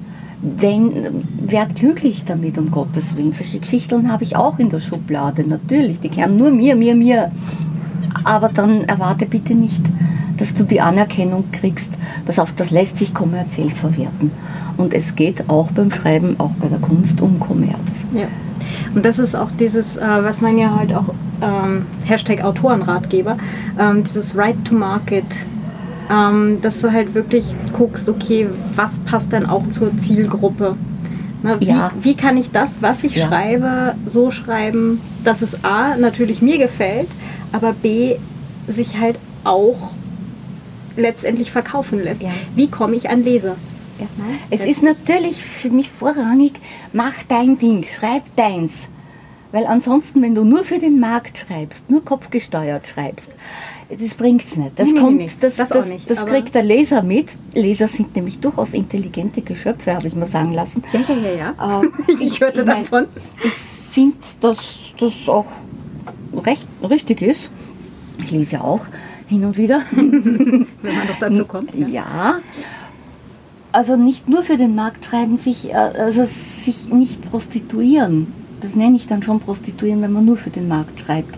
wenn, werd glücklich damit, um Gottes Willen. Solche Geschichten habe ich auch in der Schublade, natürlich. Die kehren nur mir, mir, mir. Aber dann erwarte bitte nicht, dass du die Anerkennung kriegst. Das, auf, das lässt sich kommerziell verwerten. Und es geht auch beim Schreiben, auch bei der Kunst um Kommerz. Ja. Und das ist auch dieses, äh, was man ja halt auch ähm, Hashtag Autorenratgeber, ähm, dieses Right to Market ähm, dass du halt wirklich guckst, okay, was passt dann auch zur Zielgruppe? Na, wie, ja. wie, kann ich das, was ich ja. schreibe, so schreiben, dass es A natürlich mir gefällt, aber B sich halt auch letztendlich verkaufen lässt. Ja. Wie komme ich an Leser? Es ist natürlich für mich vorrangig, mach dein Ding, schreib deins. Weil ansonsten, wenn du nur für den Markt schreibst, nur kopfgesteuert schreibst, das bringt es nicht. Das, nee, kommt, nee, das, das, das, nicht, das kriegt der Leser mit. Leser sind nämlich durchaus intelligente Geschöpfe, habe ich mal sagen lassen. Ja, ja, ja. ja. Äh, ich hörte ich davon. ich finde, dass das auch recht richtig ist. Ich lese ja auch hin und wieder. Wenn man doch dazu kommt. Ja. ja. Also nicht nur für den Markt schreiben, sich, äh, also sich nicht prostituieren. Das nenne ich dann schon prostituieren, wenn man nur für den Markt schreibt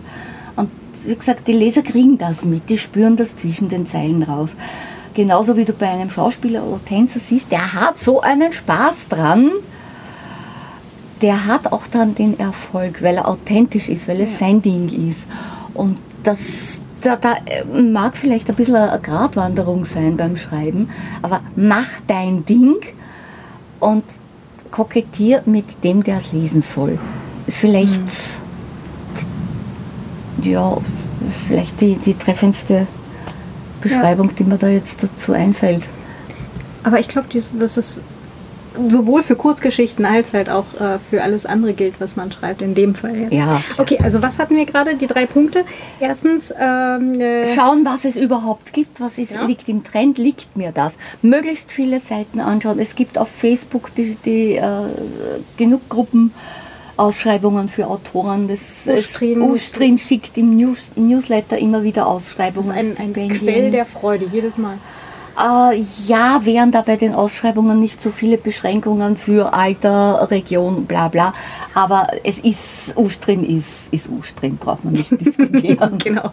wie gesagt, die Leser kriegen das mit, die spüren das zwischen den Zeilen raus. Genauso wie du bei einem Schauspieler oder Tänzer siehst, der hat so einen Spaß dran, der hat auch dann den Erfolg, weil er authentisch ist, weil es ja. sein Ding ist. Und das, da, da mag vielleicht ein bisschen eine Gratwanderung sein beim Schreiben, aber mach dein Ding und kokettier mit dem, der es lesen soll. Ist vielleicht. Mhm ja, vielleicht die, die treffendste Beschreibung, ja. die mir da jetzt dazu einfällt. Aber ich glaube, das ist sowohl für Kurzgeschichten als halt auch äh, für alles andere gilt, was man schreibt, in dem Fall jetzt. Ja. Okay, also was hatten wir gerade? Die drei Punkte. Erstens, ähm, äh, Schauen, was es überhaupt gibt, was ist, Ja. liegt im Trend, liegt mir das. Möglichst viele Seiten anschauen. Es gibt auf Facebook die, die, äh, genug Gruppen. Ausschreibungen für Autoren. Das Ustrin. schickt im News, Newsletter immer wieder das Ausschreibungen. ist ein, ein. Quell der Freude, jedes Mal. Äh, ja, wären da bei den Ausschreibungen nicht so viele Beschränkungen für Alter, Region, bla bla. Aber es ist, Ustrin ist, ist Ustrin, braucht man nicht diskutieren. genau.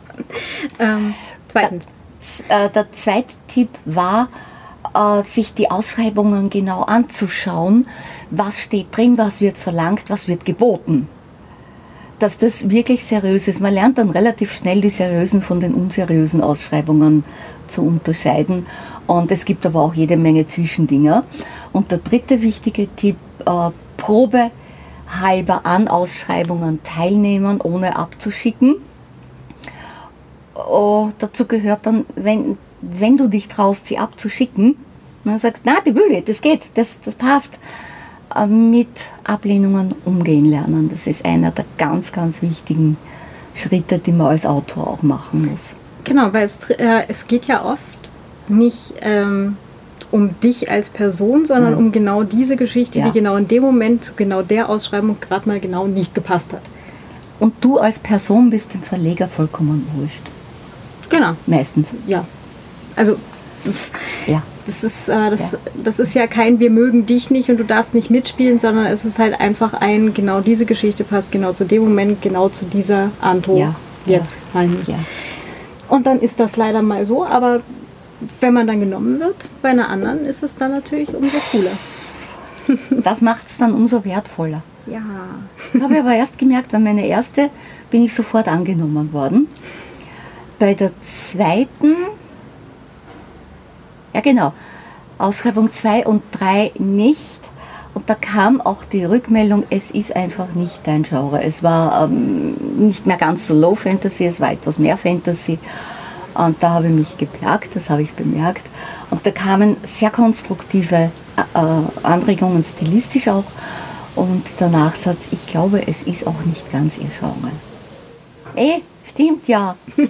Ähm, zweitens. äh, der zweite Tipp war, äh, sich die Ausschreibungen genau anzuschauen. Was steht drin, was wird verlangt, was wird geboten. Dass das wirklich seriös ist. Man lernt dann relativ schnell die seriösen von den unseriösen Ausschreibungen zu unterscheiden. Und es gibt aber auch jede Menge Zwischendinger. Und der dritte wichtige Tipp, äh, Probe halber an Ausschreibungen teilnehmen, ohne abzuschicken. Oh, dazu gehört dann, wenn, wenn du dich traust, sie abzuschicken, und dann sagst, na, die will ich, das geht, das, das passt, mit Ablehnungen umgehen lernen. Das ist einer der ganz, ganz wichtigen Schritte, die man als Autor auch machen muss. Genau, weil es, äh, es geht ja oft nicht ähm, um dich als Person, sondern Mhm. um genau diese Geschichte, Ja. die genau in dem Moment zu genau der Ausschreibung gerade mal genau nicht gepasst hat. Und du als Person bist dem Verleger vollkommen wurscht. Genau, Meistens. ja. Also Ja. Das ist, äh, das, Ja. das ist ja kein Wir mögen dich nicht und du darfst nicht mitspielen, sondern es ist halt einfach ein, genau diese Geschichte passt genau zu dem Moment, genau zu dieser Antro Ja. jetzt rein. Ja. Und dann ist das leider mal so, aber wenn man dann genommen wird, bei einer anderen ist es dann natürlich umso cooler. Das macht es dann umso wertvoller. Ja. Das habe ich aber erst gemerkt, weil meine erste bin ich sofort angenommen worden. Bei der zweiten, ja genau, Ausschreibung 2 und 3 nicht. Und da kam auch die Rückmeldung, es ist einfach nicht dein Genre. Es war ähm, nicht mehr ganz so Low Fantasy, es war etwas mehr Fantasy. Und da habe ich mich geplagt, das habe ich bemerkt. Und da kamen sehr konstruktive äh, Anregungen, stilistisch auch. Und der Nachsatz, ich glaube, es ist auch nicht ganz ihr Genre. Eh, stimmt ja.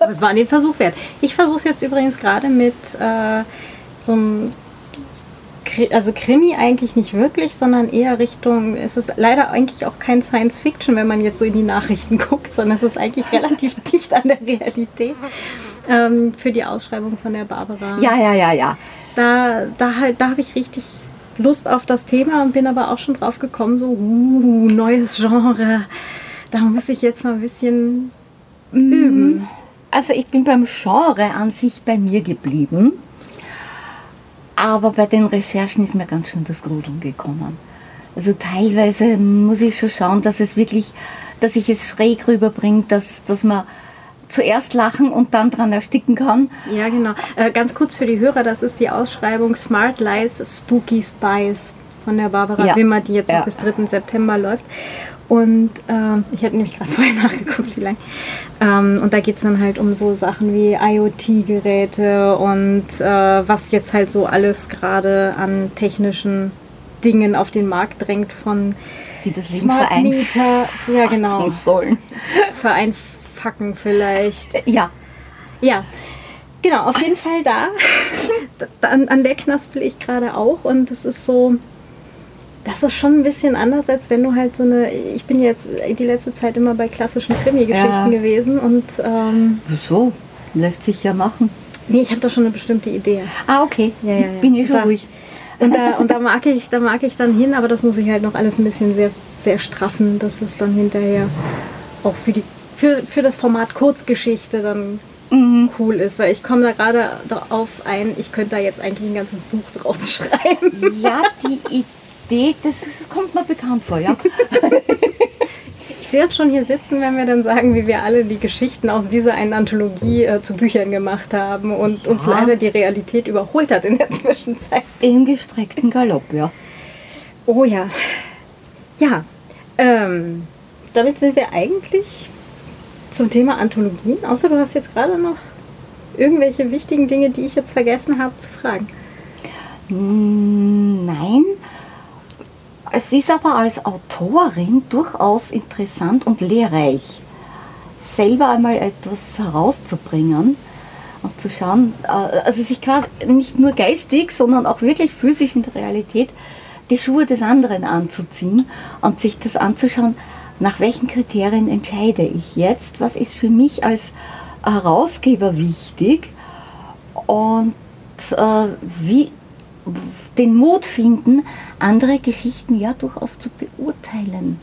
Aber es war den Versuch wert. Ich versuche es jetzt übrigens gerade mit äh, so einem, also Krimi eigentlich nicht wirklich, sondern eher Richtung, es ist leider eigentlich auch kein Science Fiction, wenn man jetzt so in die Nachrichten guckt, sondern es ist eigentlich relativ dicht an der Realität. Ähm, für die Ausschreibung von der Barbara. Ja, ja, ja, ja. da, da, halt, da habe ich richtig Lust auf das Thema und bin aber auch schon drauf gekommen, so, uh, neues Genre. Da muss ich jetzt mal ein bisschen üben. Also ich bin beim Genre an sich bei mir geblieben. Aber bei den Recherchen ist mir ganz schön das Gruseln gekommen. Also teilweise muss ich schon schauen, dass es wirklich, dass ich es schräg rüberbringe, dass, dass man zuerst lachen und dann dran ersticken kann. Ja, genau. Äh, ganz kurz für die Hörer, das ist die Ausschreibung Smart Lies, Spooky Spies von der Barbara Ja. Wimmer, die jetzt Ja. noch bis 3. September läuft. Und ähm, ich hatte nämlich gerade vorher nachgeguckt, wie lang. Ähm, und da geht es dann halt um so Sachen wie IoT-Geräte und äh, was jetzt halt so alles gerade an technischen Dingen auf den Markt drängt von Die das Smart Meter. Ja, genau. sollen. Vereinfachen vielleicht. Ja, Ja, genau, auf jeden Fall da. An, an der knaspel ich gerade auch und das ist so, das ist schon ein bisschen anders, als wenn du halt so eine, ich bin jetzt die letzte Zeit immer bei klassischen Krimi-Geschichten Ja. gewesen und ähm, wieso? Lässt sich ja machen. nee, ich habe da schon eine bestimmte Idee. Ah, okay. Ja, ja. Bin ich schon Da- ruhig. Und da, und da mag ich, da mag ich dann hin, aber das muss ich halt noch alles ein bisschen sehr, sehr straffen, dass es dann hinterher auch für die, für, für das Format Kurzgeschichte dann Mhm. cool ist, weil ich komme da gerade auf ein, ich könnte da jetzt eigentlich ein ganzes Buch draus schreiben. Ja, die Idee, das, das kommt mir bekannt vor, ja. Ich sehe uns schon hier sitzen, wenn wir dann sagen, wie wir alle die Geschichten aus dieser einen Anthologie äh, zu Büchern gemacht haben und uns Ja. leider die Realität überholt hat in der Zwischenzeit. In gestreckten Galopp, ja. Oh ja. Ja. Ähm, damit sind wir eigentlich zum Thema Anthologien, außer du hast jetzt gerade noch irgendwelche wichtigen Dinge, die ich jetzt vergessen habe zu fragen. Mm, Nein. Es ist aber als Autorin durchaus interessant und lehrreich, selber einmal etwas herauszubringen und zu schauen, äh, also sich quasi nicht nur geistig, sondern auch wirklich physisch in der Realität die Schuhe des anderen anzuziehen und sich das anzuschauen, nach welchen Kriterien entscheide ich jetzt, was ist für mich als Herausgeber wichtig und äh, wie den Mut finden, andere Geschichten ja durchaus zu beurteilen.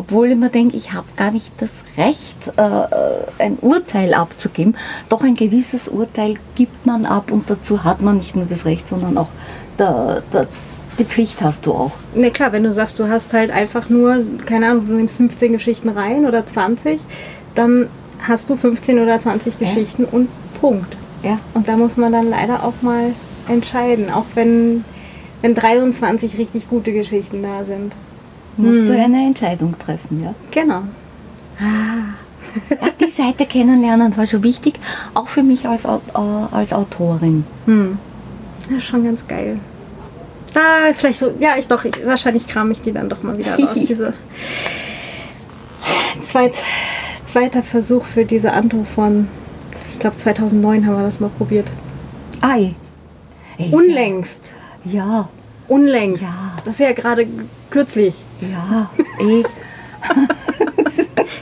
Obwohl ich mir denke, ich habe gar nicht das Recht, äh, ein Urteil abzugeben. Doch ein gewisses Urteil gibt man ab und dazu hat man nicht nur das Recht, sondern auch der, der, die Pflicht hast du auch. Ne, klar, wenn du sagst, du hast halt einfach nur, keine Ahnung, du nimmst 15 Geschichten rein oder 20, dann hast du 15 oder 20 Ja. Geschichten und Punkt. Ja, Und da muss man dann leider auch mal entscheiden, auch wenn, wenn 23 richtig gute Geschichten da sind. musst Hm. du eine Entscheidung treffen, ja. Genau. ja. Die Seite kennenlernen war schon wichtig, auch für mich als, als Autorin. Hm. Das ist schon ganz geil. Da, vielleicht so, ja, ich doch, ich, wahrscheinlich kram ich die dann doch mal wieder raus. diese Zweit, zweiter Versuch für diese Antro von, ich glaube 2009 haben wir das mal probiert. Ei. Unlängst. Ja, Unlängst. Ja. Das ist ja gerade kürzlich. ja, eh.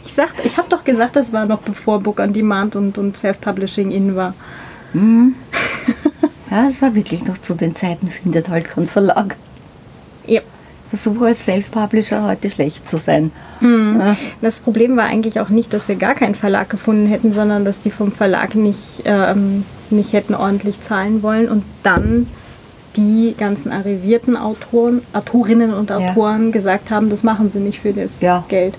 Ich sag, ich habe doch gesagt, das war noch bevor Book on Demand und, und Self-Publishing in war. Mhm. Ja, es war wirklich noch zu den Zeiten, findet halt kein Verlag. Ja. Versuche als Self-Publisher heute schlecht zu sein. Hm. Ja. Das Problem war eigentlich auch nicht, dass wir gar keinen Verlag gefunden hätten, sondern dass die vom Verlag nicht, ähm, nicht hätten ordentlich zahlen wollen und dann die ganzen arrivierten Autoren, Autorinnen und Ja. Autoren gesagt haben, das machen sie nicht für das Ja. Geld.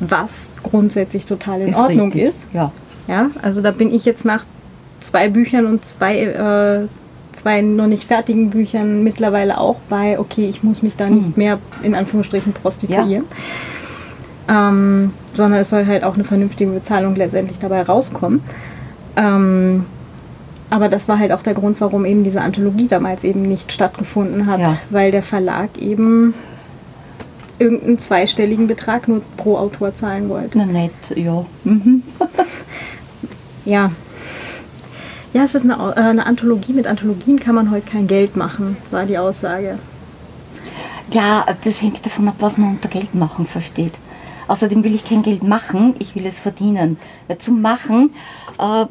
Was grundsätzlich total in Ist Ordnung richtig. ist. Ja. Ja, also da bin ich jetzt nach zwei Büchern und zwei, äh, zwei noch nicht fertigen Büchern mittlerweile auch bei, okay, ich muss mich da nicht mehr in Anführungsstrichen prostituieren. Ähm, sondern es soll halt auch eine vernünftige Bezahlung letztendlich dabei rauskommen. Ähm, aber das war halt auch der Grund, warum eben diese Anthologie damals eben nicht stattgefunden hat, Ja. weil der Verlag eben irgendeinen zweistelligen Betrag nur pro Autor zahlen wollte. Na nett, ja. Mhm. Ja. Ja, es ist eine, äh, eine Anthologie. Mit Anthologien kann man heute kein Geld machen, war die Aussage. Ja, das hängt davon ab, was man unter Geld machen versteht. Außerdem will ich kein Geld machen, ich will es verdienen. Weil zum Machen äh,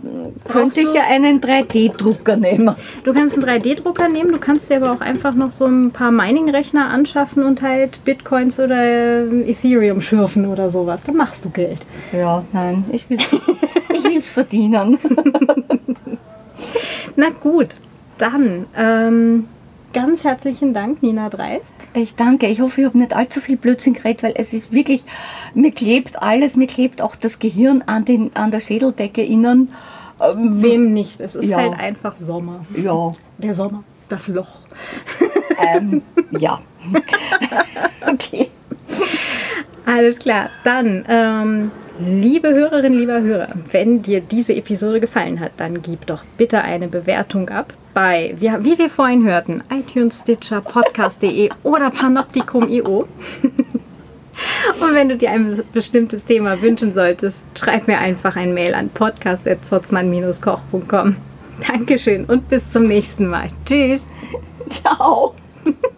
könnte ich ja einen 3D-Drucker nehmen. Du kannst einen 3D-Drucker nehmen, du kannst dir aber auch einfach noch so ein paar Mining-Rechner anschaffen und halt Bitcoins oder äh, Ethereum schürfen oder sowas. Dann machst du Geld. Ja, nein, ich will will's verdienen. Na gut, dann ähm, ganz herzlichen Dank, Nina Dreist. Ich danke. Ich hoffe, ich habe nicht allzu viel Blödsinn geredet, weil es ist wirklich, mir klebt alles, mir klebt auch das Gehirn an, den, an der Schädeldecke innen. Ähm, Wem nicht? Es ist Ja. halt einfach Sommer. ja, Der Sommer, das Loch. ähm, ja. okay. Alles klar. Dann, ähm, liebe Hörerinnen, lieber Hörer, wenn dir diese Episode gefallen hat, dann gib doch bitte eine Bewertung ab bei, wie, wie wir vorhin hörten, iTunes, Stitcher, Podcast.de oder Panoptikum.io. Und wenn du dir ein bestimmtes Thema wünschen solltest, schreib mir einfach ein Mail an podcast.zotzmann-koch.com. Dankeschön und bis zum nächsten Mal. Tschüss. Ciao.